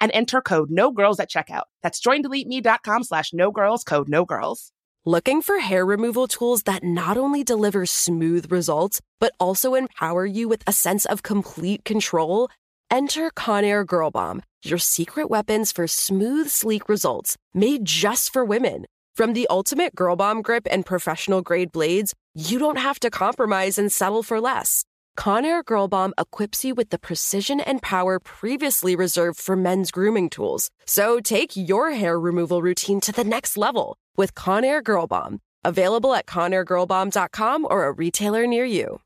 and enter code no girls at checkout. That's joindeleteme.com slash no girls code no girls. Looking for hair removal tools that not only deliver smooth results, but also empower you with a sense of complete control? Enter Conair Girl Bomb, your secret weapons for smooth, sleek results made just for women. From the ultimate Girl Bomb grip and professional grade blades, you don't have to compromise and settle for less. Conair Girl Bomb equips you with the precision and power previously reserved for men's grooming tools. So take your hair removal routine to the next level with Conair Girl Bomb. Available at ConairGirlBomb.com or a retailer near you.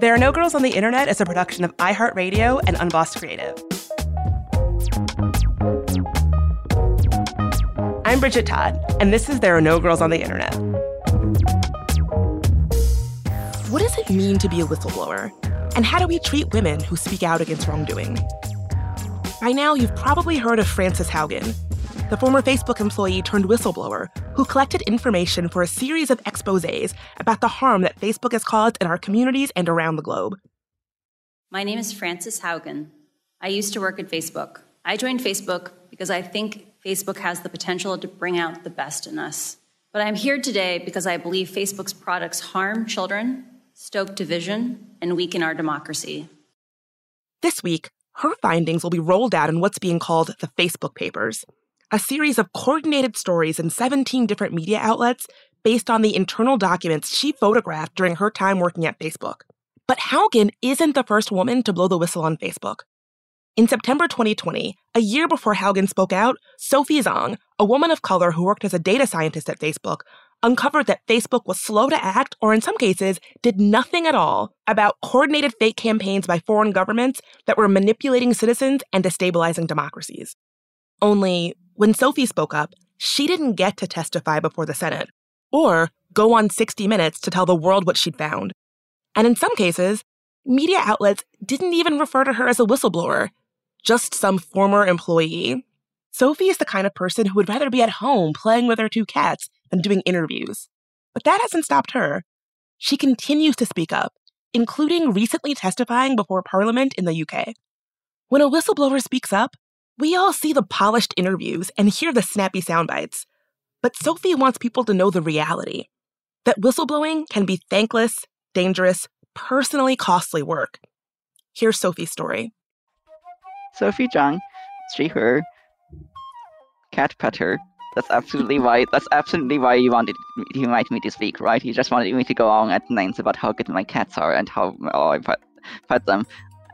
There Are No Girls on the Internet is a production of iHeartRadio and Unbossed Creative. I'm Bridget Todd, and this is There Are No Girls on the Internet. What does it mean to be a whistleblower? And how do we treat women who speak out against wrongdoing? By now, you've probably heard of Frances Haugen, the former Facebook employee turned whistleblower who collected information for a series of exposes about the harm that Facebook has caused in our communities and around the globe. My name is Frances Haugen. I used to work at Facebook. I joined Facebook because I think Facebook has the potential to bring out the best in us. But I'm here today because I believe Facebook's products harm children stoke division, and weaken our democracy. This week, her findings will be rolled out in what's being called the Facebook Papers, a series of coordinated stories in 17 different media outlets based on the internal documents she photographed during her time working at Facebook. But Haugen isn't the first woman to blow the whistle on Facebook. In September 2020, a year before Haugen spoke out, Sophie Zhang, a woman of color who worked as a data scientist at Facebook, uncovered that Facebook was slow to act, or in some cases, did nothing at all about coordinated fake campaigns by foreign governments that were manipulating citizens and destabilizing democracies. Only, when Sophie spoke up, she didn't get to testify before the Senate, or go on 60 Minutes to tell the world what she'd found. And in some cases, media outlets didn't even refer to her as a whistleblower, just some former employee. Sophie is the kind of person who would rather be at home playing with her two cats than doing interviews. But that hasn't stopped her. She continues to speak up, including recently testifying before Parliament in the UK. When a whistleblower speaks up, we all see the polished interviews and hear the snappy sound bites. But Sophie wants people to know the reality. that whistleblowing can be thankless, dangerous, personally costly work. Here's Sophie's story. Sophie Zhang, she, her, cat petter. That's absolutely why. That's absolutely why you wanted you invited me to speak, right? He just wanted me to go on at length about how good my cats are and how well I pet, pet them.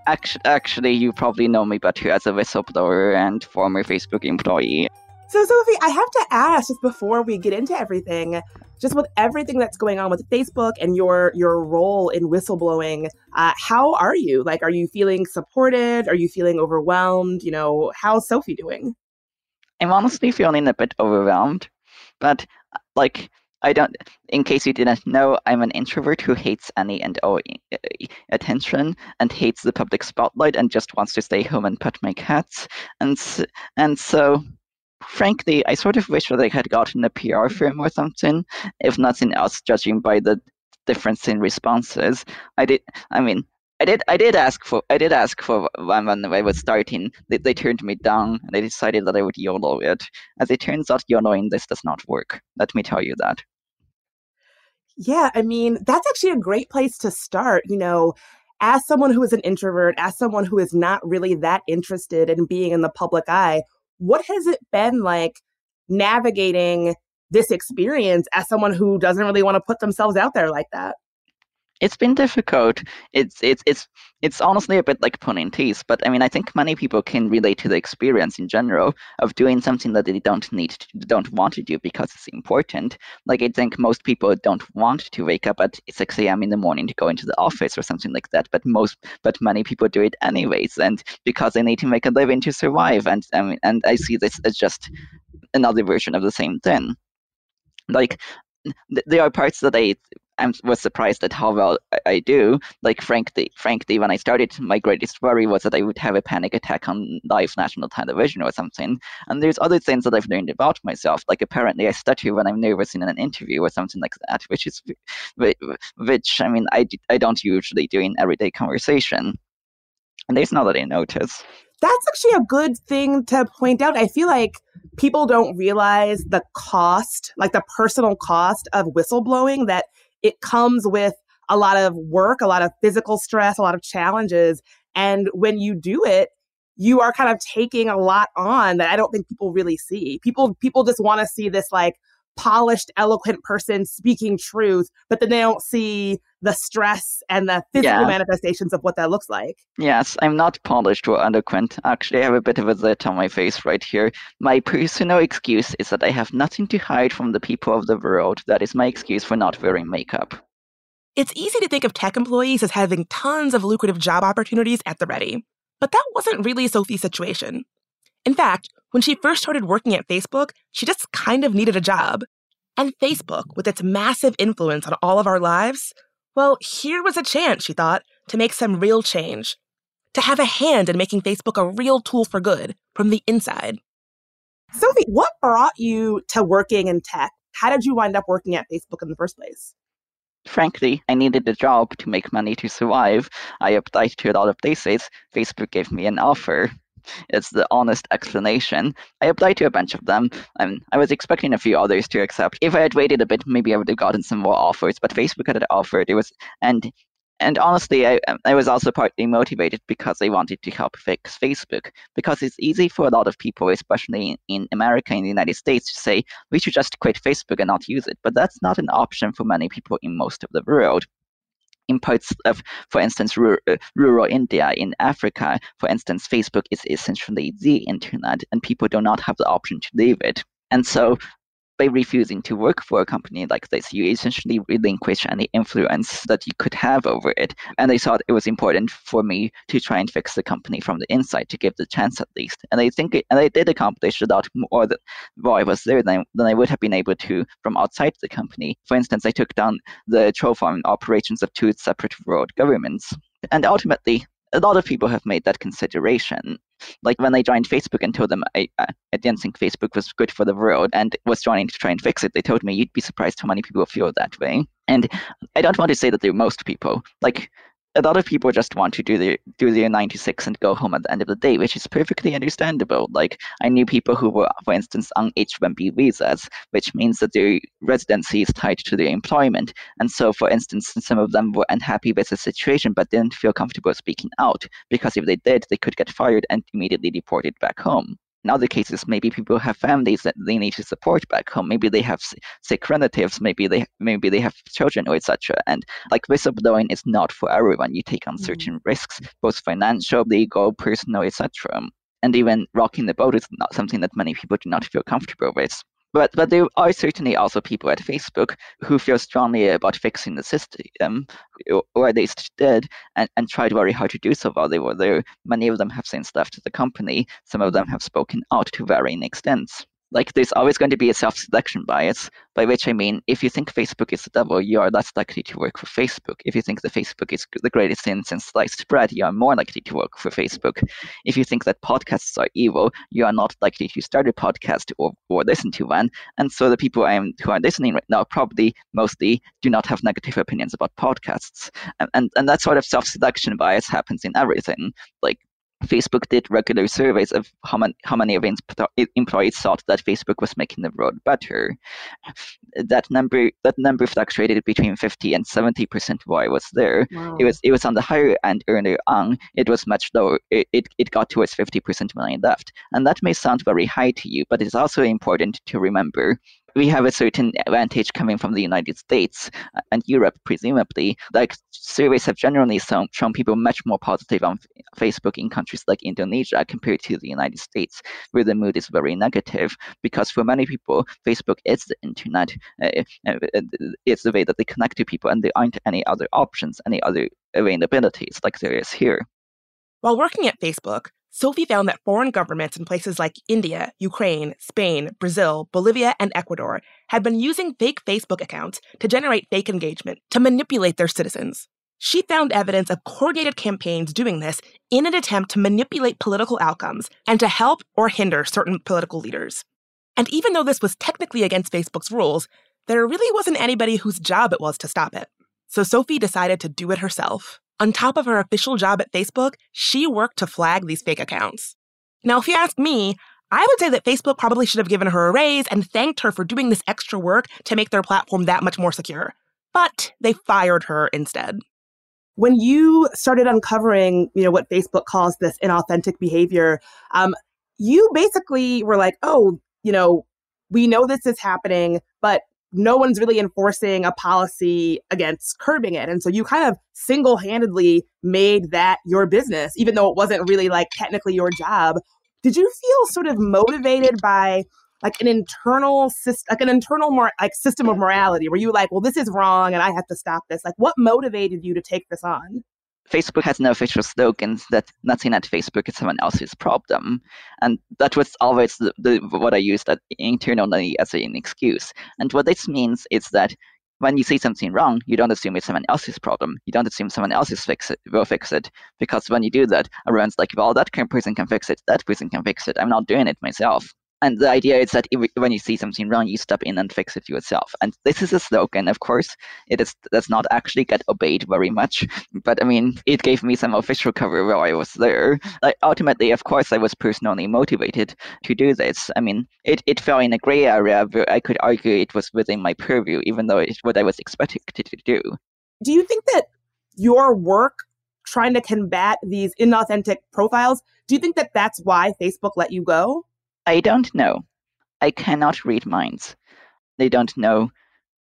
Actually, actually, you probably know me better as a whistleblower and former Facebook employee. So, Sophie, I have to ask just before we get into everything, just with everything that's going on with Facebook and your your role in whistleblowing, uh, how are you? Like, are you feeling supported? Are you feeling overwhelmed? You know, how's Sophie doing? I'm honestly feeling a bit overwhelmed, but like I don't. In case you didn't know, I'm an introvert who hates any and all attention and hates the public spotlight and just wants to stay home and pet my cats. And and so, frankly, I sort of wish that I had gotten a PR firm or something. If nothing else, judging by the difference in responses, I did. I mean, I did I did ask for I did ask for one when I was starting. They, they turned me down and they decided that I would YOLO it. As it turns out, YOLOing this does not work. Let me tell you that. Yeah, I mean, that's actually a great place to start. You know, as someone who is an introvert, as someone who is not really that interested in being in the public eye, what has it been like navigating this experience as someone who doesn't really want to put themselves out there like that? It's been difficult. It's it's it's it's honestly a bit like pulling teeth, but I mean, I think many people can relate to the experience in general of doing something that they don't need to, don't want to do because it's important. Like I think most people don't want to wake up at 6 a.m. in the morning to go into the office or something like that, but most but many people do it anyways, and because they need to make a living to survive. And I mean, and I see this as just another version of the same thing. Like there are parts that I I was surprised at how well I do. Like frankly, frankly, when I started, my greatest worry was that I would have a panic attack on live national television or something. And there's other things that I've learned about myself. Like apparently, I stutter when I'm nervous in an interview or something like that, which is, which I mean, I I don't usually do in everyday conversation. And there's not that I notice. That's actually a good thing to point out. I feel like people don't realize the cost, like the personal cost of whistleblowing that it comes with a lot of work, a lot of physical stress, a lot of challenges. And when you do it, you are kind of taking a lot on that I don't think people really see. People people just want to see this like polished, eloquent person speaking truth, but then they don't see the stress and the physical yeah. manifestations of what that looks like. Yes, I'm not polished or eloquent. Actually, I have a bit of a zit on my face right here. My personal excuse is that I have nothing to hide from the people of the world. That is my excuse for not wearing makeup. It's easy to think of tech employees as having tons of lucrative job opportunities at the ready. But that wasn't really Sophie's situation. In fact, when she first started working at Facebook, she just kind of needed a job. And Facebook, with its massive influence on all of our lives, well, here was a chance, she thought, to make some real change. To have a hand in making Facebook a real tool for good from the inside. Sophie, what brought you to working in tech? How did you wind up working at Facebook in the first place? Frankly, I needed a job to make money to survive. I applied to a lot of places. Facebook gave me an offer. It's the honest explanation. I applied to a bunch of them, and I was expecting a few others to accept. If I had waited a bit, maybe I would have gotten some more offers. But Facebook had offered. It was and and honestly, I, I was also partly motivated because I wanted to help fix Facebook. Because it's easy for a lot of people, especially in, in America, in the United States, to say we should just quit Facebook and not use it. But that's not an option for many people in most of the world in parts of, for instance, rural, uh, rural India, in Africa, for instance, Facebook is essentially the internet, and people do not have the option to leave it. And so by refusing to work for a company like this, you essentially relinquish any influence that you could have over it. And I thought it was important for me to try and fix the company from the inside to give the chance at least. And I think, it, and I did accomplish a lot more than while I was there than than I would have been able to from outside the company. For instance, I took down the troll farm operations of two separate world governments. And ultimately, a lot of people have made that consideration. Like when I joined Facebook and told them I, I didn't think Facebook was good for the world and was trying to try and fix it, they told me you'd be surprised how many people feel that way. And I don't want to say that they're most people. Like a lot of people just want to do their do their nine to six and go home at the end of the day, which is perfectly understandable. Like I knew people who were, for instance, on H-1B visas, which means that their residency is tied to their employment. And so, for instance, some of them were unhappy with the situation, but didn't feel comfortable speaking out because if they did, they could get fired and immediately deported back home in other cases, maybe people have families that they need to support back home. Maybe they have sick relatives. Maybe they maybe they have children or etc. And like whistleblowing is not for everyone. You take on mm-hmm. certain mm-hmm. risks, both financial, legal, personal, etc. And even rocking the boat is not something that many people do not feel comfortable with. But but there are certainly also people at Facebook who feel strongly about fixing the system, um, or at least did, and, and tried very hard to do so while they were there. Many of them have since left the company. Some of them have spoken out to varying extents like there's always going to be a self-selection bias by which i mean if you think facebook is the devil you are less likely to work for facebook. If you think that facebook is the greatest sin since sliced bread you are more likely to work for facebook. If you think that podcasts are evil you are not likely to start a podcast or, or listen to one. And so the people I am, who are listening right now probably mostly do not have negative opinions about podcasts. And, and, and that sort of self-selection bias happens in everything. Like Facebook did regular surveys of how many, how many of its employees thought that Facebook was making the world better. That number that number fluctuated between 50 and 70 percent while I was there. Wow. It was it was on the higher end earlier on. It was much lower. It, it, it got towards 50 percent when I left. And that may sound very high to you, but it's also important to remember we have a certain advantage coming from the United States and Europe, presumably. Like surveys have generally shown, shown people much more positive on Facebook in countries like Indonesia compared to the United States, where the mood is very negative. Because for many people, Facebook is the internet. Uh, uh, uh, it's the way that they connect to people, and there aren't any other options, any other availabilities like there is here. While working at Facebook, Sophie found that foreign governments in places like India, Ukraine, Spain, Brazil, Bolivia, and Ecuador had been using fake Facebook accounts to generate fake engagement to manipulate their citizens. She found evidence of coordinated campaigns doing this in an attempt to manipulate political outcomes and to help or hinder certain political leaders. And even though this was technically against Facebook's rules, there really wasn't anybody whose job it was to stop it. So Sophie decided to do it herself. On top of her official job at Facebook, she worked to flag these fake accounts. Now, if you ask me, I would say that Facebook probably should have given her a raise and thanked her for doing this extra work to make their platform that much more secure. But they fired her instead. When you started uncovering, you know, what Facebook calls this inauthentic behavior, um, you basically were like, oh, you know, we know this is happening, but no one's really enforcing a policy against curbing it. And so you kind of single handedly made that your business, even though it wasn't really like technically your job. Did you feel sort of motivated by like an internal system, like an internal more like system of morality? Were you like, well, this is wrong and I have to stop this? Like, what motivated you to take this on? Facebook has no official slogan that nothing at Facebook is someone else's problem. And that was always the, the, what I used internally as an excuse. And what this means is that when you see something wrong, you don't assume it's someone else's problem. You don't assume someone else fix it, will fix it. Because when you do that, everyone's like, well, that person can fix it, that person can fix it. I'm not doing it myself. And the idea is that if, when you see something wrong, you step in and fix it yourself. And this is a slogan, of course. It is does not actually get obeyed very much, but I mean, it gave me some official cover while I was there. Like ultimately, of course, I was personally motivated to do this. I mean, it, it fell in a gray area where I could argue it was within my purview, even though it's what I was expected to do. Do you think that your work trying to combat these inauthentic profiles, do you think that that's why Facebook let you go? I don't know. I cannot read minds. They don't know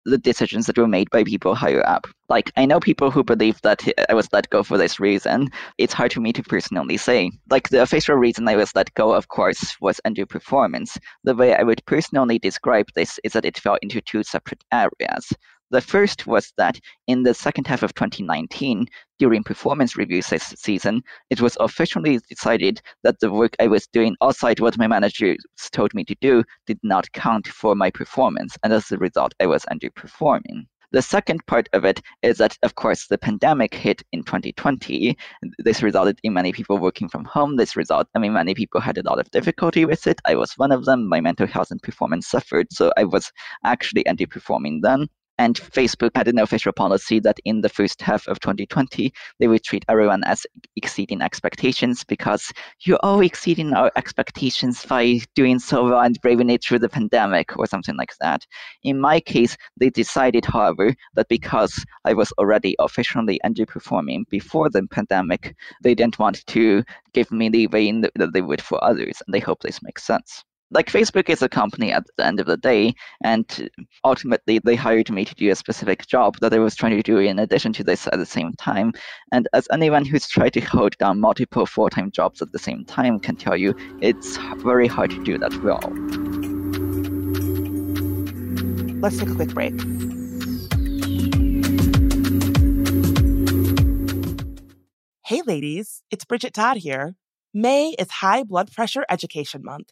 the decisions that were made by people higher up. Like, I know people who believe that I was let go for this reason. It's hard for me to personally say. Like, the official reason I was let go, of course, was underperformance. The way I would personally describe this is that it fell into two separate areas. The first was that in the second half of 2019, during performance review season, it was officially decided that the work I was doing outside what my managers told me to do did not count for my performance, and as a result, I was underperforming. The second part of it is that, of course, the pandemic hit in 2020. This resulted in many people working from home. This result, I mean, many people had a lot of difficulty with it. I was one of them. My mental health and performance suffered, so I was actually underperforming then. And Facebook had an official policy that in the first half of 2020, they would treat everyone as exceeding expectations because you're all exceeding our expectations by doing so well and braving it through the pandemic or something like that. In my case, they decided, however, that because I was already officially underperforming before the pandemic, they didn't want to give me the way that they would for others. And they hope this makes sense like Facebook is a company at the end of the day, and ultimately they hired me to do a specific job that I was trying to do in addition to this at the same time. And as anyone who's tried to hold down multiple full-time jobs at the same time can tell you, it's very hard to do that well. Let's take a quick break. Hey ladies, it's Bridget Todd here. May is High Blood Pressure Education Month.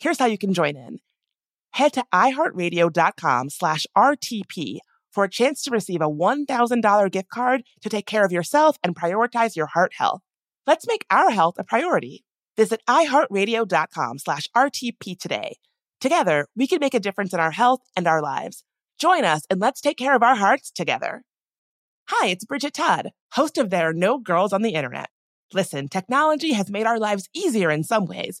Here's how you can join in. Head to iheartradio.com slash RTP for a chance to receive a $1,000 gift card to take care of yourself and prioritize your heart health. Let's make our health a priority. Visit iheartradio.com slash RTP today. Together, we can make a difference in our health and our lives. Join us and let's take care of our hearts together. Hi, it's Bridget Todd, host of There Are No Girls on the Internet. Listen, technology has made our lives easier in some ways,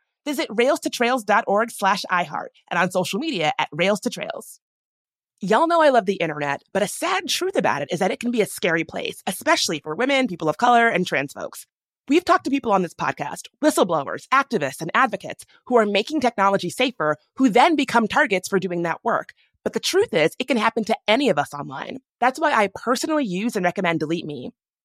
Visit railstotrails.org slash iHeart and on social media at Rails to Trails. Y'all know I love the internet, but a sad truth about it is that it can be a scary place, especially for women, people of color, and trans folks. We've talked to people on this podcast, whistleblowers, activists, and advocates who are making technology safer, who then become targets for doing that work. But the truth is, it can happen to any of us online. That's why I personally use and recommend Delete Me.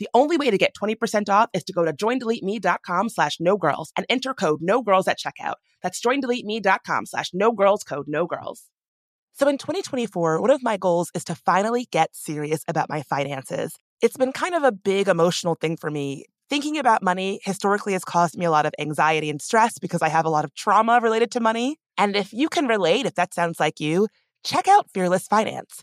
The only way to get 20% off is to go to joindeleteme.com slash no girls and enter code no girls at checkout. That's joindeleteme.com slash no girls code no girls. So in 2024, one of my goals is to finally get serious about my finances. It's been kind of a big emotional thing for me. Thinking about money historically has caused me a lot of anxiety and stress because I have a lot of trauma related to money. And if you can relate, if that sounds like you, check out Fearless Finance.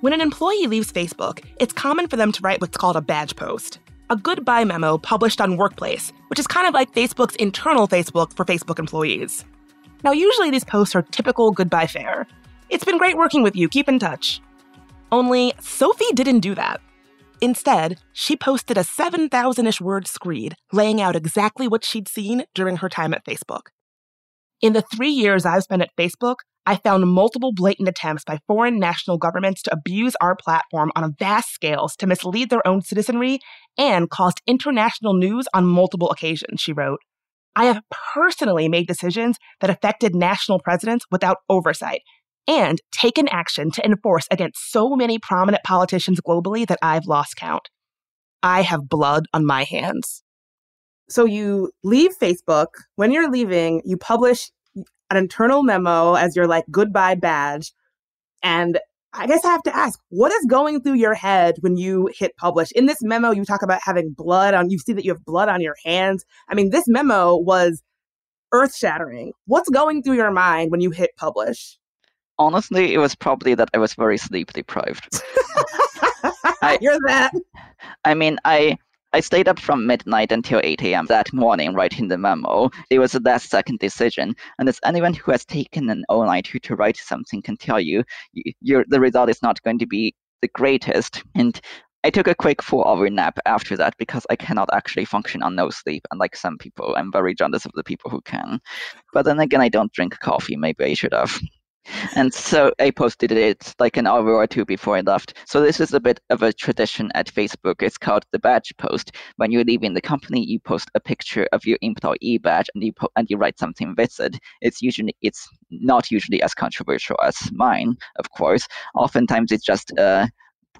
When an employee leaves Facebook, it's common for them to write what's called a badge post, a goodbye memo published on Workplace, which is kind of like Facebook's internal Facebook for Facebook employees. Now, usually these posts are typical goodbye fare. It's been great working with you, keep in touch. Only Sophie didn't do that. Instead, she posted a 7,000 ish word screed laying out exactly what she'd seen during her time at Facebook. In the three years I've spent at Facebook, I found multiple blatant attempts by foreign national governments to abuse our platform on a vast scales to mislead their own citizenry and caused international news on multiple occasions, she wrote. I have personally made decisions that affected national presidents without oversight and taken action to enforce against so many prominent politicians globally that I've lost count. I have blood on my hands. So you leave Facebook. When you're leaving, you publish an internal memo as your like goodbye badge. And I guess I have to ask, what is going through your head when you hit publish? In this memo, you talk about having blood on, you see that you have blood on your hands. I mean, this memo was earth shattering. What's going through your mind when you hit publish? Honestly, it was probably that I was very sleep deprived. I hear that. I mean, I I stayed up from midnight until 8 a.m. that morning writing the memo. It was a last second decision. And as anyone who has taken an all night to write something can tell you, you the result is not going to be the greatest. And I took a quick four hour nap after that because I cannot actually function on no sleep, unlike some people. I'm very jealous of the people who can. But then again, I don't drink coffee. Maybe I should have and so I posted it like an hour or two before I left. So this is a bit of a tradition at Facebook. It's called the badge post. When you're leaving the company, you post a picture of your employee badge and you po- and you write something with it. It's usually it's not usually as controversial as mine, of course. Oftentimes it's just a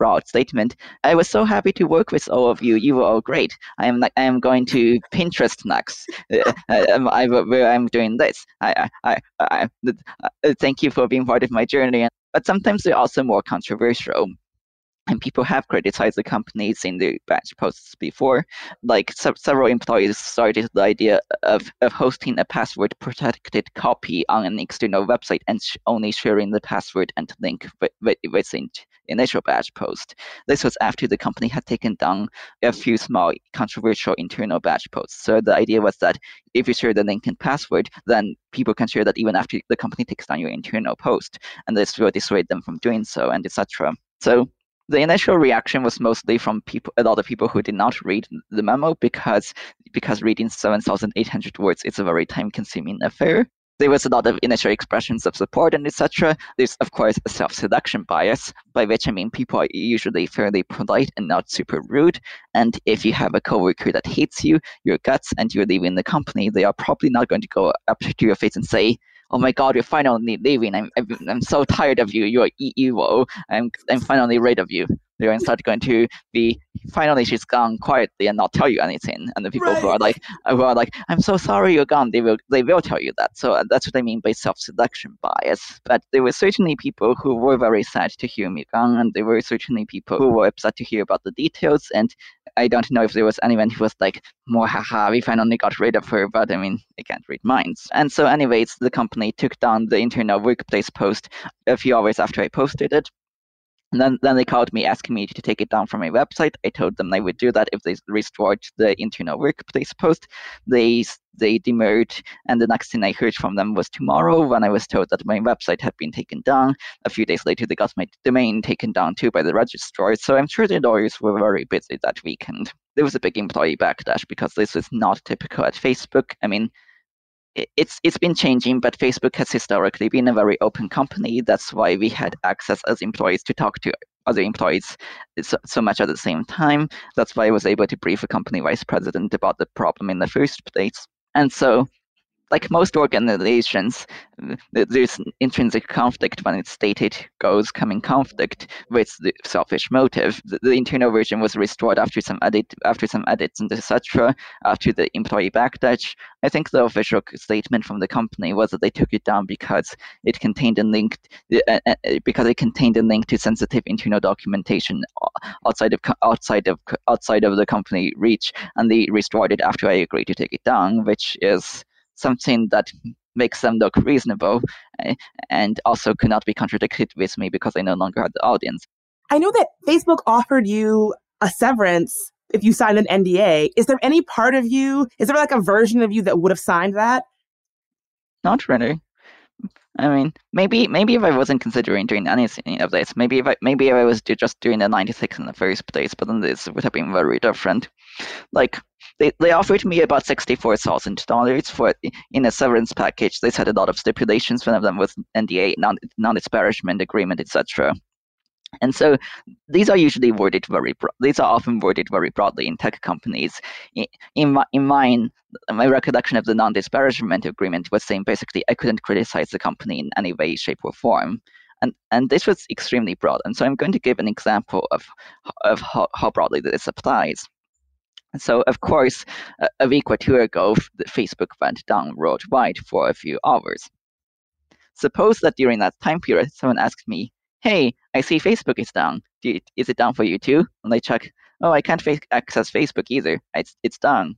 broad statement. I was so happy to work with all of you. You were all great. I am I am going to Pinterest next. Uh, uh I, I, I'm doing this. I, I, I, I, thank you for being part of my journey. But sometimes they're also more controversial and people have criticized the companies in the badge posts before. Like se- several employees started the idea of, of hosting a password protected copy on an external website and sh- only sharing the password and link with, with, within initial badge post. This was after the company had taken down a few small controversial internal badge posts. So the idea was that if you share the link and password, then people can share that even after the company takes down your internal post, and this will dissuade them from doing so, and etc. So the initial reaction was mostly from people, a lot of people who did not read the memo because because reading 7,800 words is a very time-consuming affair. There was a lot of initial expressions of support and etc. There's of course a self-selection bias, by which I mean people are usually fairly polite and not super rude. And if you have a coworker that hates you, your guts, and you're leaving the company, they are probably not going to go up to your face and say, oh my god, you're finally leaving. I'm, I'm, I'm so tired of you. You're evil. I'm, I'm finally rid of you. They're start going to be finally she's gone quietly and not tell you anything. And the people right. who are like who are like I'm so sorry you're gone. They will they will tell you that. So uh, that's what I mean by self-selection bias. But there were certainly people who were very sad to hear me gone, and there were certainly people who were upset to hear about the details. And I don't know if there was anyone who was like more haha we finally got rid of her. But I mean I can't read minds. And so anyways, the company took down the internal workplace post a few hours after I posted it and then, then they called me asking me to take it down from my website. I told them I would do that if they restored the internal workplace post. They they demurred, and the next thing I heard from them was tomorrow when I was told that my website had been taken down. A few days later, they got my domain taken down too by the registrar. So I'm sure the lawyers were very busy that weekend. There was a big employee backlash because this was not typical at Facebook. I mean, it's it's been changing, but Facebook has historically been a very open company. That's why we had access as employees to talk to other employees so, so much at the same time. That's why I was able to brief a company vice president about the problem in the first place. And so like most organizations, there's intrinsic conflict when it's stated goals come in conflict with the selfish motive. The, the, internal version was restored after some edit, after some edits and etc. After the employee backlash, I think the official statement from the company was that they took it down because it contained a link uh, uh, because it contained a link to sensitive internal documentation outside of outside of outside of the company reach, and they restored it after I agreed to take it down, which is something that makes them look reasonable eh, and also could not be contradicted with me because I no longer had the audience. I know that Facebook offered you a severance if you signed an NDA. Is there any part of you, is there like a version of you that would have signed that? Not really. I mean, maybe maybe if I wasn't considering doing anything of this, maybe if I maybe if I was just doing the 96 in the first place, but then this would have been very different. Like they, they offered me about sixty-four thousand dollars for in a severance package. They had a lot of stipulations. One of them was NDA, non non-disparagement agreement, etc. And so these are usually worded very bro- these are often worded very broadly in tech companies. In, in, my, in mine, my recollection of the non-disparagement agreement was saying basically I couldn't criticize the company in any way, shape, or form. And, and this was extremely broad. And so I'm going to give an example of, of how, how broadly this applies. So, of course, a, a week or two ago, Facebook went down worldwide for a few hours. Suppose that during that time period, someone asked me, hey, I see Facebook is down. Is it down for you too? And I check, oh, I can't access Facebook either. It's, it's down.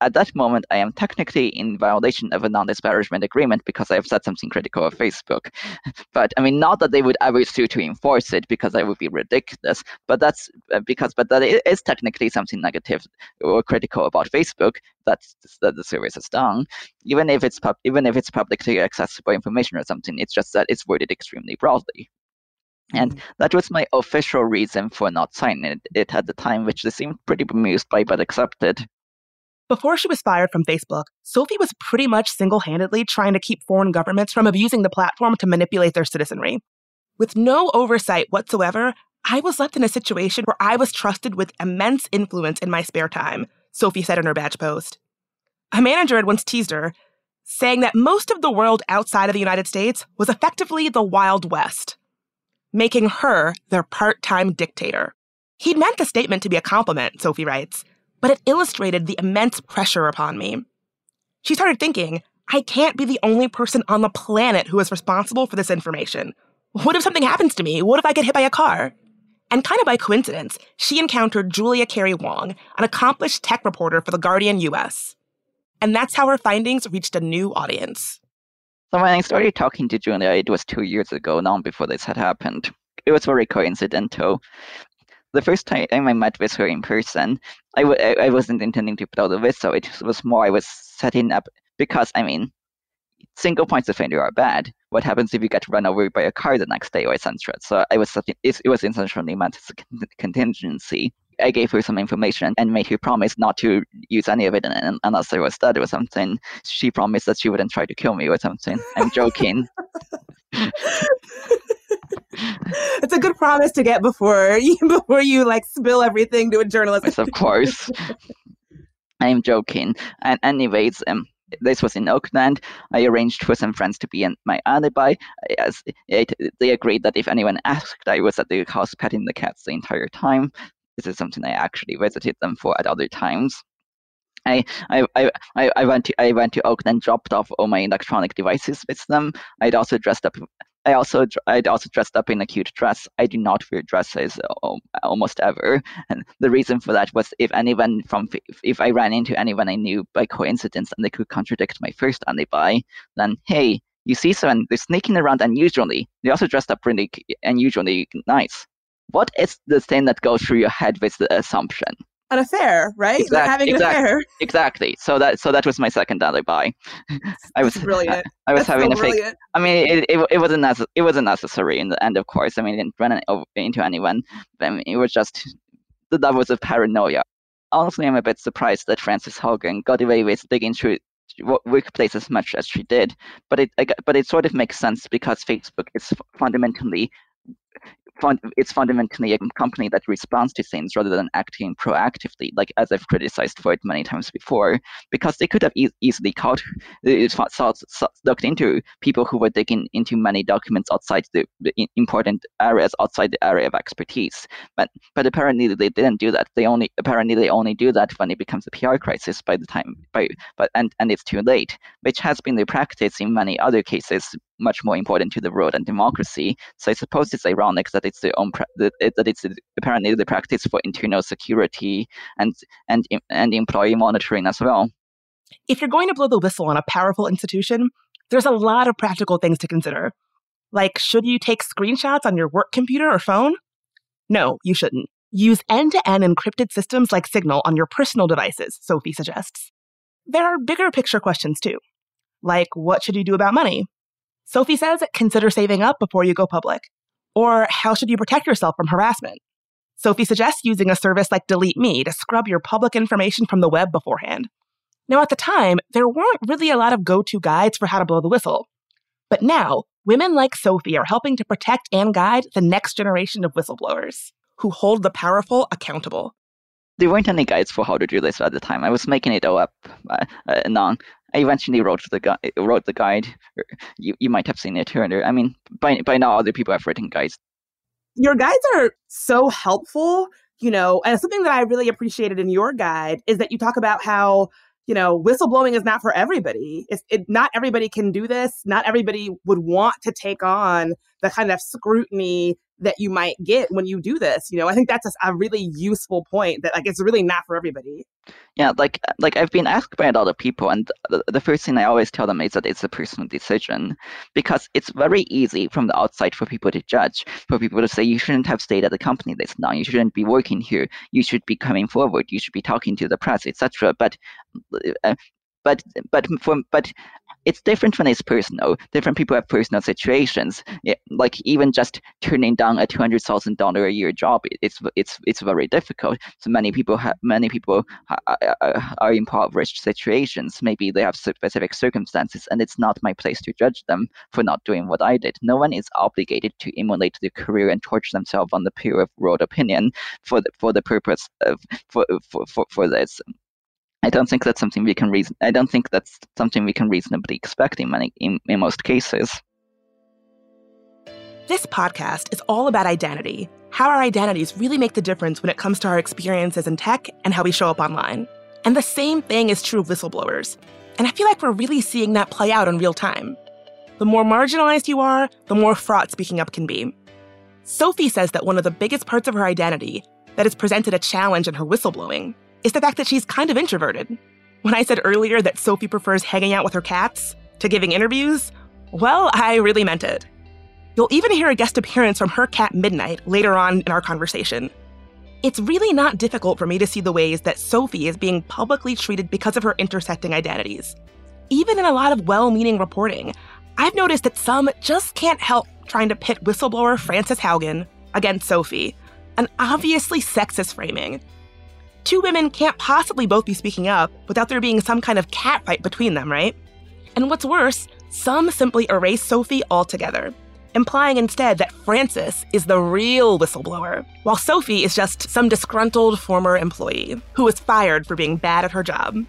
At that moment, I am technically in violation of a non-disparagement agreement because I have said something critical of Facebook. But I mean, not that they would ever sue to enforce it because that would be ridiculous. But that's uh, because, but that is technically something negative or critical about Facebook that's that the service has done. Even if it's pub- even if it's publicly accessible information or something, it's just that it's worded extremely broadly. And mm-hmm. that was my official reason for not signing it, it at the time, which they seemed pretty bemused by but accepted. Before she was fired from Facebook, Sophie was pretty much single handedly trying to keep foreign governments from abusing the platform to manipulate their citizenry. With no oversight whatsoever, I was left in a situation where I was trusted with immense influence in my spare time, Sophie said in her badge post. A manager had once teased her, saying that most of the world outside of the United States was effectively the Wild West, making her their part time dictator. He'd meant the statement to be a compliment, Sophie writes, but it illustrated the immense pressure upon me. She started thinking, I can't be the only person on the planet who is responsible for this information. What if something happens to me? What if I get hit by a car? And kind of by coincidence, she encountered Julia Carrie Wong, an accomplished tech reporter for The Guardian US. And that's how her findings reached a new audience. So when I started talking to Julia, it was two years ago, long before this had happened. It was very coincidental the first time I met with her in person, I w- I wasn't intending to put out the so It was more I was setting up because I mean, single points of failure are bad. What happens if you get run over by a car the next day or etc. So I was it was intentionally meant as a contingency. I gave her some information and made her promise not to use any of it and unless I was dead or something. She promised that she wouldn't try to kill me or something. I'm joking. it's a good promise to get before you before you like spill everything to a journalist. Yes, of course. I'm joking. And anyways, um, this was in Oakland. I arranged for some friends to be in my alibi. As it, they agreed that if anyone asked, I was at the house petting the cats the entire time. This is something I actually visited them for at other times. I, I, I, I went to I went to Oakland, and dropped off all my electronic devices with them. I'd also dressed up I also I'd also dressed up in a cute dress. I do not wear dresses almost ever, and the reason for that was if anyone from if I ran into anyone I knew by coincidence and they could contradict my first alibi, then hey, you see someone they're sneaking around unusually. They also dressed up really unusually nice. What is the thing that goes through your head with the assumption? an affair, right? Exactly, having exactly, an affair. Exactly. So that so that was my second alibi. I was brilliant. I, I was That's having so a fake. I mean, it, it, it wasn't necess- it wasn't necessary in the end, of course. I mean, it didn't run into anyone. I mean, it was just that was a paranoia. Honestly, I'm a bit surprised that Frances Haugen got away with digging through workplace as much as she did, but it but it sort of makes sense because Facebook is fundamentally it's fundamentally a company that responds to things rather than acting proactively, like as I've criticized for it many times before, because they could have e- easily caught, uh, looked into people who were digging into many documents outside the, the, important areas outside the area of expertise. But but apparently they didn't do that. They only apparently they only do that when it becomes a PR crisis by the time by but and and it's too late, which has been the practice in many other cases much more important to the world and democracy. So I suppose it's ironic that it's the own pra- that, that it's apparently the practice for internal security and and and employee monitoring as well. If you're going to blow the whistle on a powerful institution, there's a lot of practical things to consider. Like, should you take screenshots on your work computer or phone? No, you shouldn't. Use end to end encrypted systems like Signal on your personal devices, Sophie suggests. There are bigger picture questions too. Like, what should you do about money? Sophie says consider saving up before you go public. Or how should you protect yourself from harassment? Sophie suggests using a service like Delete Me to scrub your public information from the web beforehand. Now, at the time, there weren't really a lot of go to guides for how to blow the whistle. But now, women like Sophie are helping to protect and guide the next generation of whistleblowers who hold the powerful accountable. There weren't any guides for how to do this at the time. I was making it all up uh, uh, non. I eventually wrote the gu- wrote the guide. You you might have seen it here. and there. I mean, by by now other people have written guides. Your guides are so helpful, you know, and something that I really appreciated in your guide is that you talk about how you know, whistleblowing is not for everybody. It's, it, not everybody can do this. Not everybody would want to take on the kind of scrutiny that you might get when you do this. You know, I think that's a, really useful point that like it's really not for everybody. Yeah, like like I've been asked by a lot of people, and the, the first thing I always tell them is that it's a personal decision because it's very easy from the outside for people to judge, for people to say you shouldn't have stayed at the company this long, you shouldn't be working here, you should be coming forward, you should be talking to the press, etc. But uh, but but for but it's different when it's personal. Different people have personal situations. Yeah, like even just turning down a two hundred thousand dollar a year job, it's it's it's very difficult. So many people have many people uh, uh, are in impoverished situations. Maybe they have specific circumstances, and it's not my place to judge them for not doing what I did. No one is obligated to emulate their career and torture themselves on the pure of world opinion for the for the purpose of for for for, for this. I don't think that's something we can reason. I don't think that's something we can reasonably expect in many in, in most cases. This podcast is all about identity, how our identities really make the difference when it comes to our experiences in tech and how we show up online. And the same thing is true of whistleblowers. And I feel like we're really seeing that play out in real time. The more marginalized you are, the more fraught speaking up can be. Sophie says that one of the biggest parts of her identity that has presented a challenge in her whistleblowing is the fact that she's kind of introverted. When I said earlier that Sophie prefers hanging out with her cats to giving interviews, well, I really meant it. You'll even hear a guest appearance from her cat Midnight later on in our conversation. It's really not difficult for me to see the ways that Sophie is being publicly treated because of her intersecting identities. Even in a lot of well meaning reporting, I've noticed that some just can't help trying to pit whistleblower Frances Haugen against Sophie, an obviously sexist framing Two women can't possibly both be speaking up without there being some kind of catfight between them, right? And what's worse, some simply erase Sophie altogether, implying instead that Frances is the real whistleblower, while Sophie is just some disgruntled former employee who was fired for being bad at her job.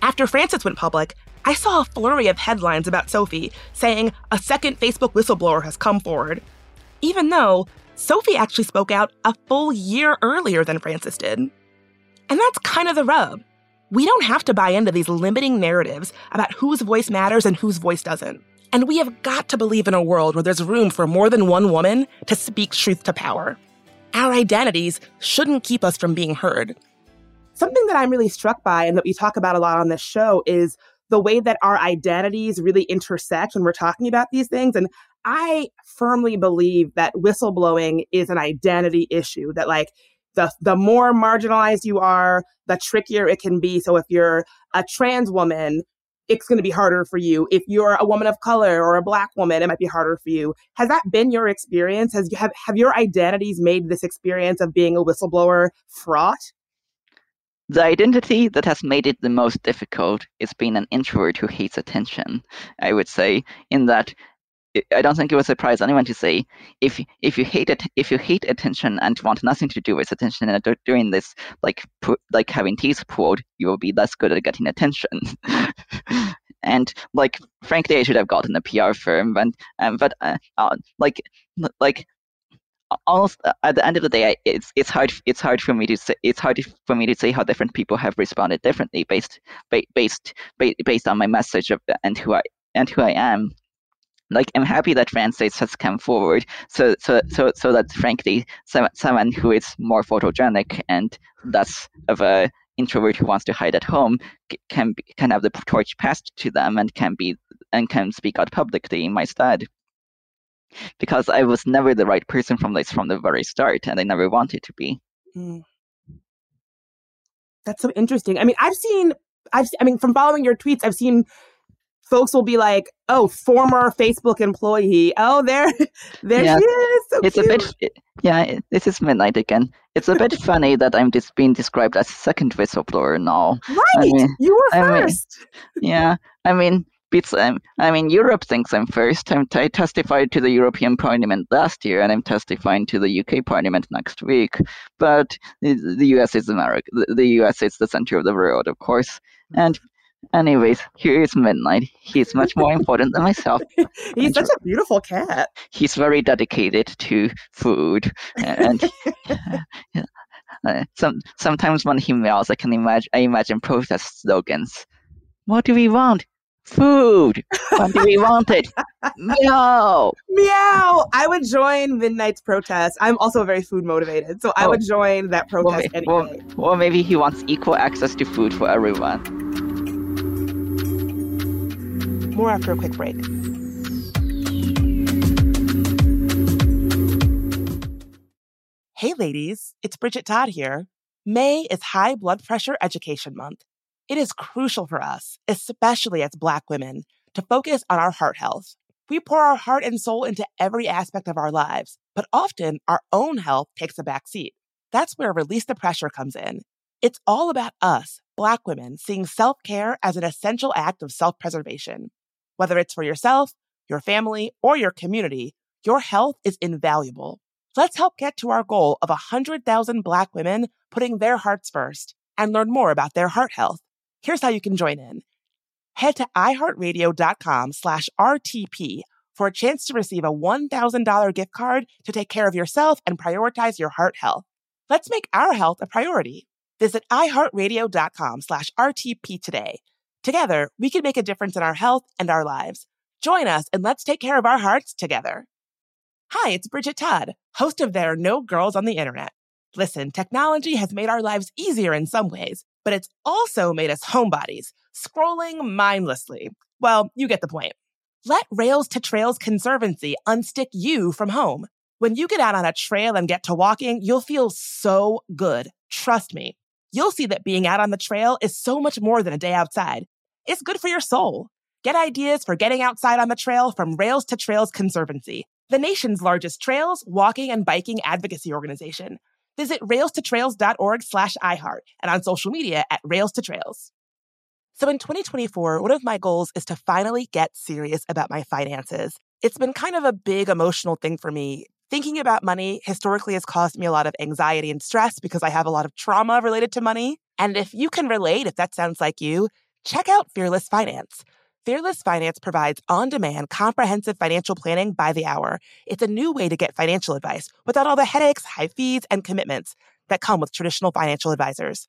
After Frances went public, I saw a flurry of headlines about Sophie saying a second Facebook whistleblower has come forward, even though Sophie actually spoke out a full year earlier than Frances did. And that's kind of the rub. We don't have to buy into these limiting narratives about whose voice matters and whose voice doesn't. And we have got to believe in a world where there's room for more than one woman to speak truth to power. Our identities shouldn't keep us from being heard. Something that I'm really struck by and that we talk about a lot on this show is the way that our identities really intersect when we're talking about these things. And I firmly believe that whistleblowing is an identity issue, that like the the more marginalized you are, the trickier it can be. So if you're a trans woman, it's going to be harder for you. If you're a woman of color or a black woman, it might be harder for you. Has that been your experience? Has have have your identities made this experience of being a whistleblower fraught? The identity that has made it the most difficult is being an introvert who hates attention. I would say, in that I don't think it would surprise anyone to say if if you hate it if you hate attention and want nothing to do with attention and doing this like like having teeth pulled, you will be less good at getting attention. and like frankly, I should have gotten a PR firm, but um, but uh, uh, like like almost uh, at the end of the day, it's it's hard it's hard for me to say it's hard for me to say how different people have responded differently based based based on my message of, and who I and who I am like I'm happy that Frances has come forward, so so so so that frankly, someone, someone who is more photogenic and thus of a introvert who wants to hide at home can can have the torch passed to them and can be and can speak out publicly in my stead. Because I was never the right person from this from the very start, and I never wanted to be. Mm. That's so interesting. I mean, I've seen, I've, I mean, from following your tweets, I've seen folks will be like, "Oh, former Facebook employee. Oh, there, there yeah. she is. So it's cute. a bit, yeah. This is midnight again. It's a bit funny that I'm just being described as second whistleblower now. Right, I mean, you were I first. Mean, yeah, I mean, beats um, I mean, Europe thinks I'm first. I'm t- I testified to the European Parliament last year, and I'm testifying to the UK Parliament next week. But the US is America. The US is the center of the world, of course. And anyways, here is Midnight. He's much more important than myself. He's such a beautiful cat. He's very dedicated to food, and. Uh, some sometimes when he meows, I can imagine I imagine protest slogans. What do we want? food. What do we want it? Meow. Meow. I would join Midnight's protest. I'm also very food motivated, so I oh. would join that protest well, well, well, maybe he wants equal access to food for everyone. More after a quick break. Hey, ladies, it's Bridget Todd here. May is High Blood Pressure Education Month. It is crucial for us, especially as Black women, to focus on our heart health. We pour our heart and soul into every aspect of our lives, but often our own health takes a back seat. That's where Release the Pressure comes in. It's all about us, Black women, seeing self care as an essential act of self preservation. Whether it's for yourself, your family, or your community, your health is invaluable. Let's help get to our goal of 100,000 Black women putting their hearts first and learn more about their heart health. Here's how you can join in. Head to iheartradio.com slash RTP for a chance to receive a $1,000 gift card to take care of yourself and prioritize your heart health. Let's make our health a priority. Visit iheartradio.com slash RTP today. Together, we can make a difference in our health and our lives. Join us and let's take care of our hearts together. Hi, it's Bridget Todd, host of There Are No Girls on the Internet. Listen, technology has made our lives easier in some ways but it's also made us homebodies, scrolling mindlessly. Well, you get the point. Let Rails to Trails Conservancy unstick you from home. When you get out on a trail and get to walking, you'll feel so good. Trust me. You'll see that being out on the trail is so much more than a day outside. It's good for your soul. Get ideas for getting outside on the trail from Rails to Trails Conservancy, the nation's largest trails, walking, and biking advocacy organization. Visit railstotrails.org slash iHeart and on social media at Rails to Trails. So in 2024, one of my goals is to finally get serious about my finances. It's been kind of a big emotional thing for me. Thinking about money historically has caused me a lot of anxiety and stress because I have a lot of trauma related to money. And if you can relate, if that sounds like you, check out Fearless Finance. Fearless Finance provides on demand, comprehensive financial planning by the hour. It's a new way to get financial advice without all the headaches, high fees, and commitments that come with traditional financial advisors.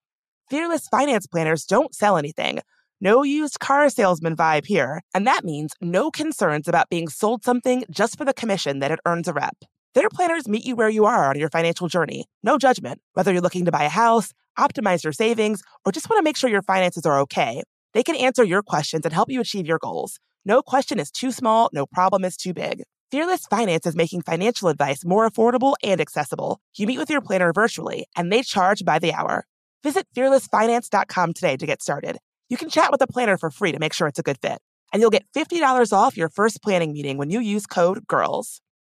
Fearless Finance planners don't sell anything. No used car salesman vibe here, and that means no concerns about being sold something just for the commission that it earns a rep. Their planners meet you where you are on your financial journey. No judgment, whether you're looking to buy a house, optimize your savings, or just want to make sure your finances are okay. They can answer your questions and help you achieve your goals. No question is too small, no problem is too big. Fearless Finance is making financial advice more affordable and accessible. You meet with your planner virtually, and they charge by the hour. Visit fearlessfinance.com today to get started. You can chat with a planner for free to make sure it's a good fit. And you'll get $50 off your first planning meeting when you use code GIRLS.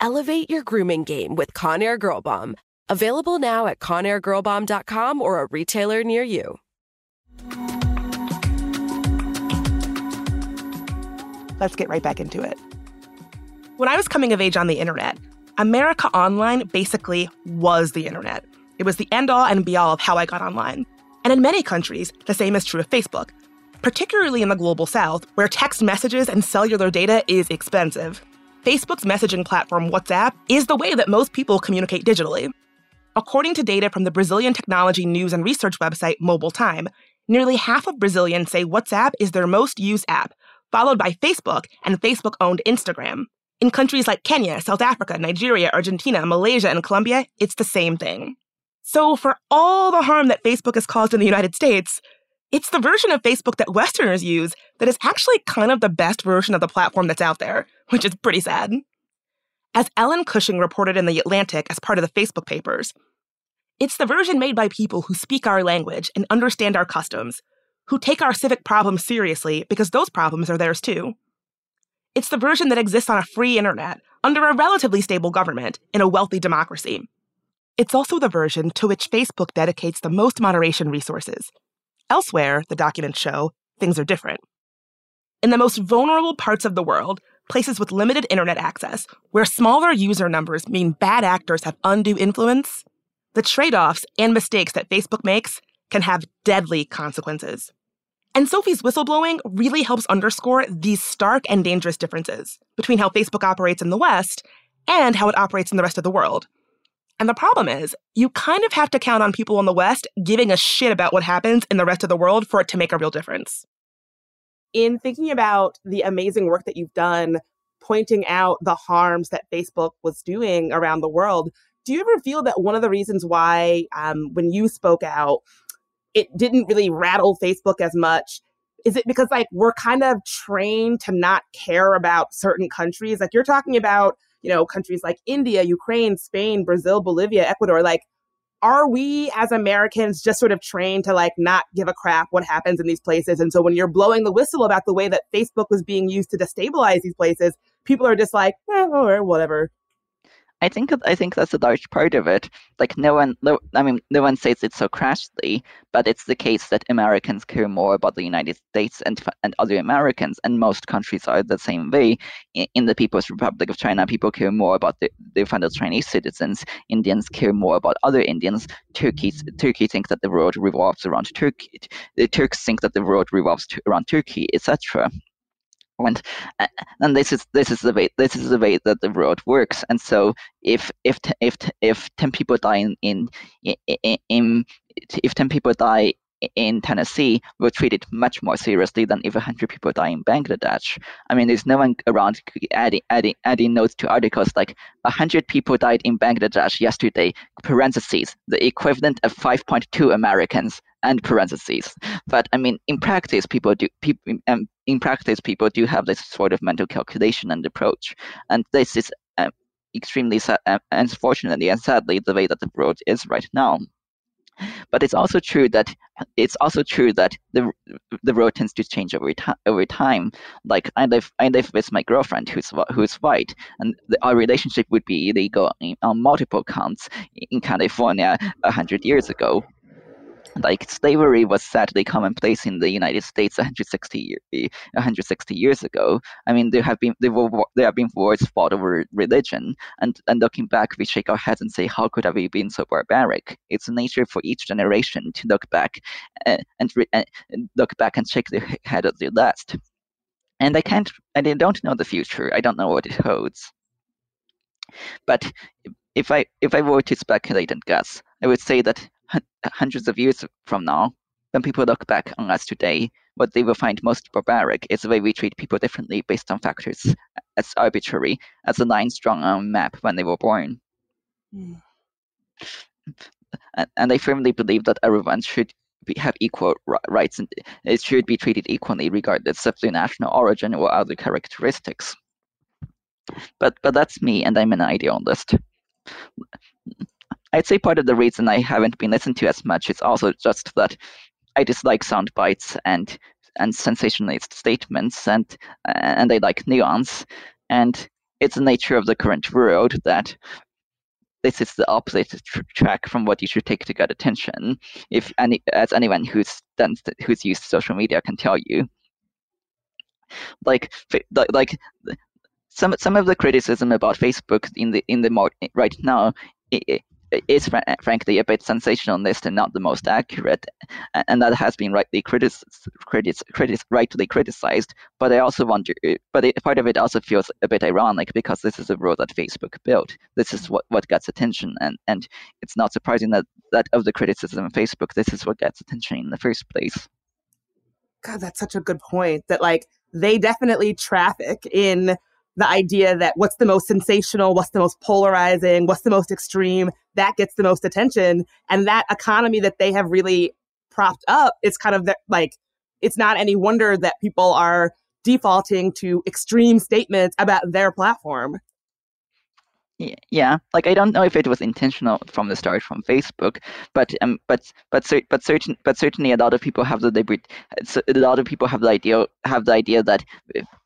Elevate your grooming game with Conair Girl Bomb. Available now at ConairGirlBomb.com or a retailer near you. let's get right back into it. When I was coming of age on the internet, America Online basically was the internet. It was the end all and be all of how I got online. And in many countries, the same is true of Facebook, particularly in the global south, where text messages and cellular data is expensive. Facebook's messaging platform, WhatsApp, is the way that most people communicate digitally. According to data from the Brazilian technology news and research website Mobile Time, nearly half of Brazilians say WhatsApp is their most used app, followed by Facebook and Facebook owned Instagram. In countries like Kenya, South Africa, Nigeria, Argentina, Malaysia, and Colombia, it's the same thing. So, for all the harm that Facebook has caused in the United States, it's the version of Facebook that Westerners use that is actually kind of the best version of the platform that's out there, which is pretty sad. As Ellen Cushing reported in The Atlantic as part of the Facebook papers, it's the version made by people who speak our language and understand our customs, who take our civic problems seriously because those problems are theirs too. It's the version that exists on a free internet, under a relatively stable government, in a wealthy democracy. It's also the version to which Facebook dedicates the most moderation resources. Elsewhere, the documents show, things are different. In the most vulnerable parts of the world, places with limited internet access, where smaller user numbers mean bad actors have undue influence, the trade offs and mistakes that Facebook makes can have deadly consequences. And Sophie's whistleblowing really helps underscore these stark and dangerous differences between how Facebook operates in the West and how it operates in the rest of the world. And the problem is, you kind of have to count on people in the West giving a shit about what happens in the rest of the world for it to make a real difference. In thinking about the amazing work that you've done pointing out the harms that Facebook was doing around the world, do you ever feel that one of the reasons why, um, when you spoke out, it didn't really rattle Facebook as much. Is it because like we're kind of trained to not care about certain countries? Like you're talking about, you know, countries like India, Ukraine, Spain, Brazil, Bolivia, Ecuador. Like, are we as Americans just sort of trained to like not give a crap what happens in these places? And so when you're blowing the whistle about the way that Facebook was being used to destabilize these places, people are just like, eh, whatever. I think I think that's a large part of it. Like no one, no, I mean, no one says it so crashly, but it's the case that Americans care more about the United States and and other Americans, and most countries are the same way. In, in the People's Republic of China, people care more about the, their fellow Chinese citizens. Indians care more about other Indians. Turkeys, Turkey think that the world revolves around Turkey. The Turks think that the world revolves around Turkey, etc and uh, and this is this is the way this is the way that the world works and so if if if if 10 people die in in, in if 10 people die in Tennessee were treated much more seriously than if 100 people die in Bangladesh. I mean, there's no one around adding, adding, adding notes to articles like 100 people died in Bangladesh yesterday, parentheses, the equivalent of 5.2 Americans, and parentheses. But I mean, in practice, people do, people, um, in practice, people do have this sort of mental calculation and approach. And this is uh, extremely sad, uh, unfortunately and sadly, the way that the world is right now. But it's also true that it's also true that the the road tends to change over time. Over time, like I live I live with my girlfriend who's who's white, and the, our relationship would be illegal on multiple counts in California a hundred years ago like slavery was sadly commonplace in the United States 160 year, 160 years ago. I mean, there have been there, were, there have been wars fought over religion, and and looking back, we shake our heads and say, how could have we been so barbaric? It's a nature for each generation to look back uh, and, uh, look back and shake their head at the last. And I can't, and I don't know the future. I don't know what it holds. But if I if I were to speculate and guess, I would say that hundreds of years from now, when people look back on us today, what they will find most barbaric is the way we treat people differently based on factors as arbitrary as the lines drawn on a map when they were born. Mm. And, I firmly believe that everyone should be, have equal rights and it should be treated equally regardless of their national origin or other characteristics. But but that's me, and I'm an idealist. I'd say part of the reason I haven't been listened to as much is also just that I dislike sound bites and and sensationalist statements and and I like nuance. And it's the nature of the current world that this is the opposite tr- track from what you should take to get attention. If any as anyone who's done who's used social media can tell you. Like like some some of the criticism about Facebook in the in the more right now is fr- frankly a bit sensationalist and not the most accurate, and that has been rightly criticized, critic, rightly criticized. But I also wonder, uh, but it, part of it also feels a bit ironic because this is a rule that Facebook built. This is what, what gets attention, and, and it's not surprising that that of the criticism of Facebook, this is what gets attention in the first place. God, that's such a good point. That like they definitely traffic in the idea that what's the most sensational, what's the most polarizing, what's the most extreme, that gets the most attention. And that economy that they have really propped up, it's kind of the, like, it's not any wonder that people are defaulting to extreme statements about their platform yeah like i don't know if it was intentional from the start from facebook but um but but but certain but certainly a lot of people have the debate a lot of people have the idea have the idea that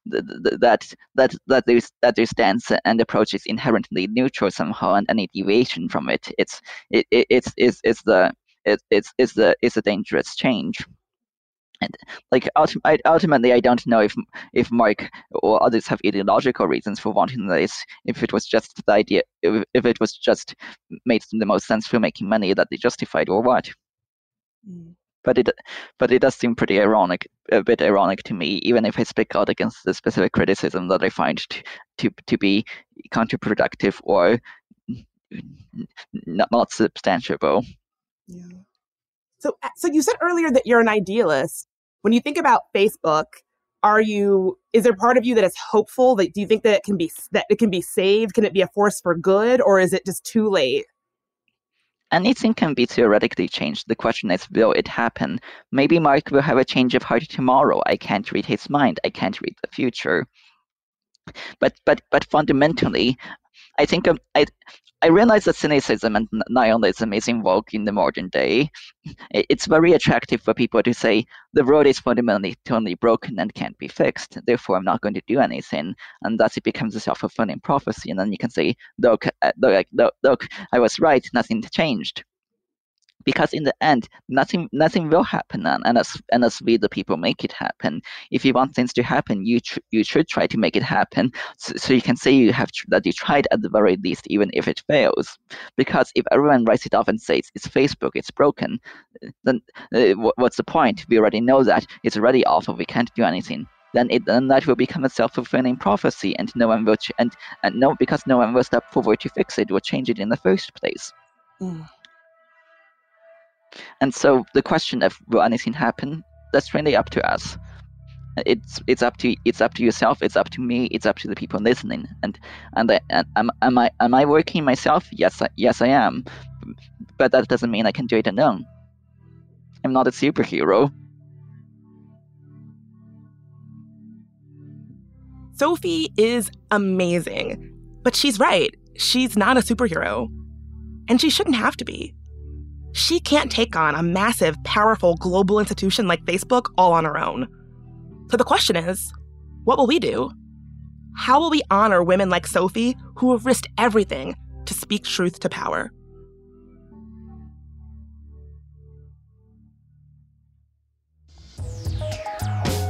that that that there's that their stance and approach is inherently neutral somehow and any deviation from it it's it, it it's it's it's the it, it's it's the it's a dangerous change like ultimately, I don't know if if Mark or others have ideological reasons for wanting this. If it was just the idea, if, if it was just made the most sense for making money that they justified, or what. Mm. But it but it does seem pretty ironic, a bit ironic to me, even if I speak out against the specific criticism that I find to to, to be counterproductive or not, not substantiable. Yeah. So, uh, so you said earlier that you're an idealist. When you think about Facebook, are you? Is there part of you that is hopeful? That do you think that it can be that it can be saved? Can it be a force for good, or is it just too late? Anything can be theoretically changed. The question is, will it happen? Maybe Mark will have a change of heart tomorrow. I can't read his mind. I can't read the future. But but but fundamentally, I think um, I I realize that cynicism and nihilism is in vogue in the modern day. It's very attractive for people to say the world is fundamentally broken and can't be fixed. Therefore, I'm not going to do anything, and thus it becomes a self-fulfilling prophecy. And then you can say, "Look, uh, look, look, look I was right. Nothing changed." Because in the end nothing nothing will happen unless unless we the people make it happen. If you want things to happen you tr- you should try to make it happen so, so you can say you have tr- that you tried at the very least even if it fails. Because if everyone writes it off and says it's facebook it's broken then uh, what's the point? We already know that it's already awful we can't do anything. Then it then that will become a self-fulfilling prophecy and no one will ch- and, and no because no one will step forward to fix it or change it in the first place. Mm. And so the question of will anything happen, that's really up to us. It's it's up to it's up to yourself. It's up to me. It's up to the people listening. And and, I, and am, am I am I working myself? Yes, I, yes I am. But that doesn't mean I can do it alone. I'm not a superhero. Sophie is amazing, but she's right. She's not a superhero, and she shouldn't have to be she can't take on a massive, powerful global institution like Facebook all on her own. So the question is what will we do? How will we honor women like Sophie who have risked everything to speak truth to power?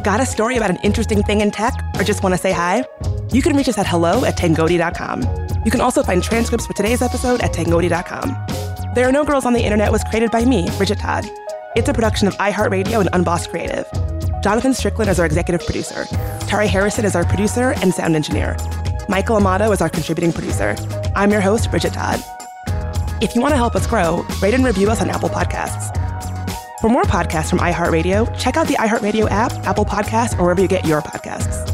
Got a story about an interesting thing in tech or just want to say hi? You can reach us at hello at tangoti.com. You can also find transcripts for today's episode at tangoti.com. There Are No Girls on the Internet was created by me, Bridget Todd. It's a production of iHeartRadio and Unboss Creative. Jonathan Strickland is our executive producer. Tari Harrison is our producer and sound engineer. Michael Amato is our contributing producer. I'm your host, Bridget Todd. If you want to help us grow, rate and review us on Apple Podcasts. For more podcasts from iHeartRadio, check out the iHeartRadio app, Apple Podcasts, or wherever you get your podcasts.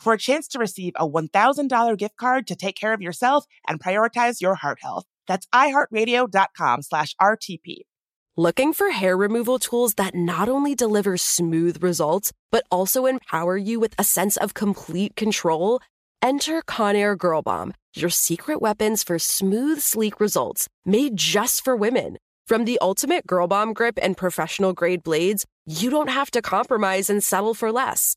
for a chance to receive a $1,000 gift card to take care of yourself and prioritize your heart health. That's iHeartRadio.com slash RTP. Looking for hair removal tools that not only deliver smooth results, but also empower you with a sense of complete control? Enter Conair Girl Bomb, your secret weapons for smooth, sleek results made just for women. From the ultimate Girl Bomb grip and professional grade blades, you don't have to compromise and settle for less.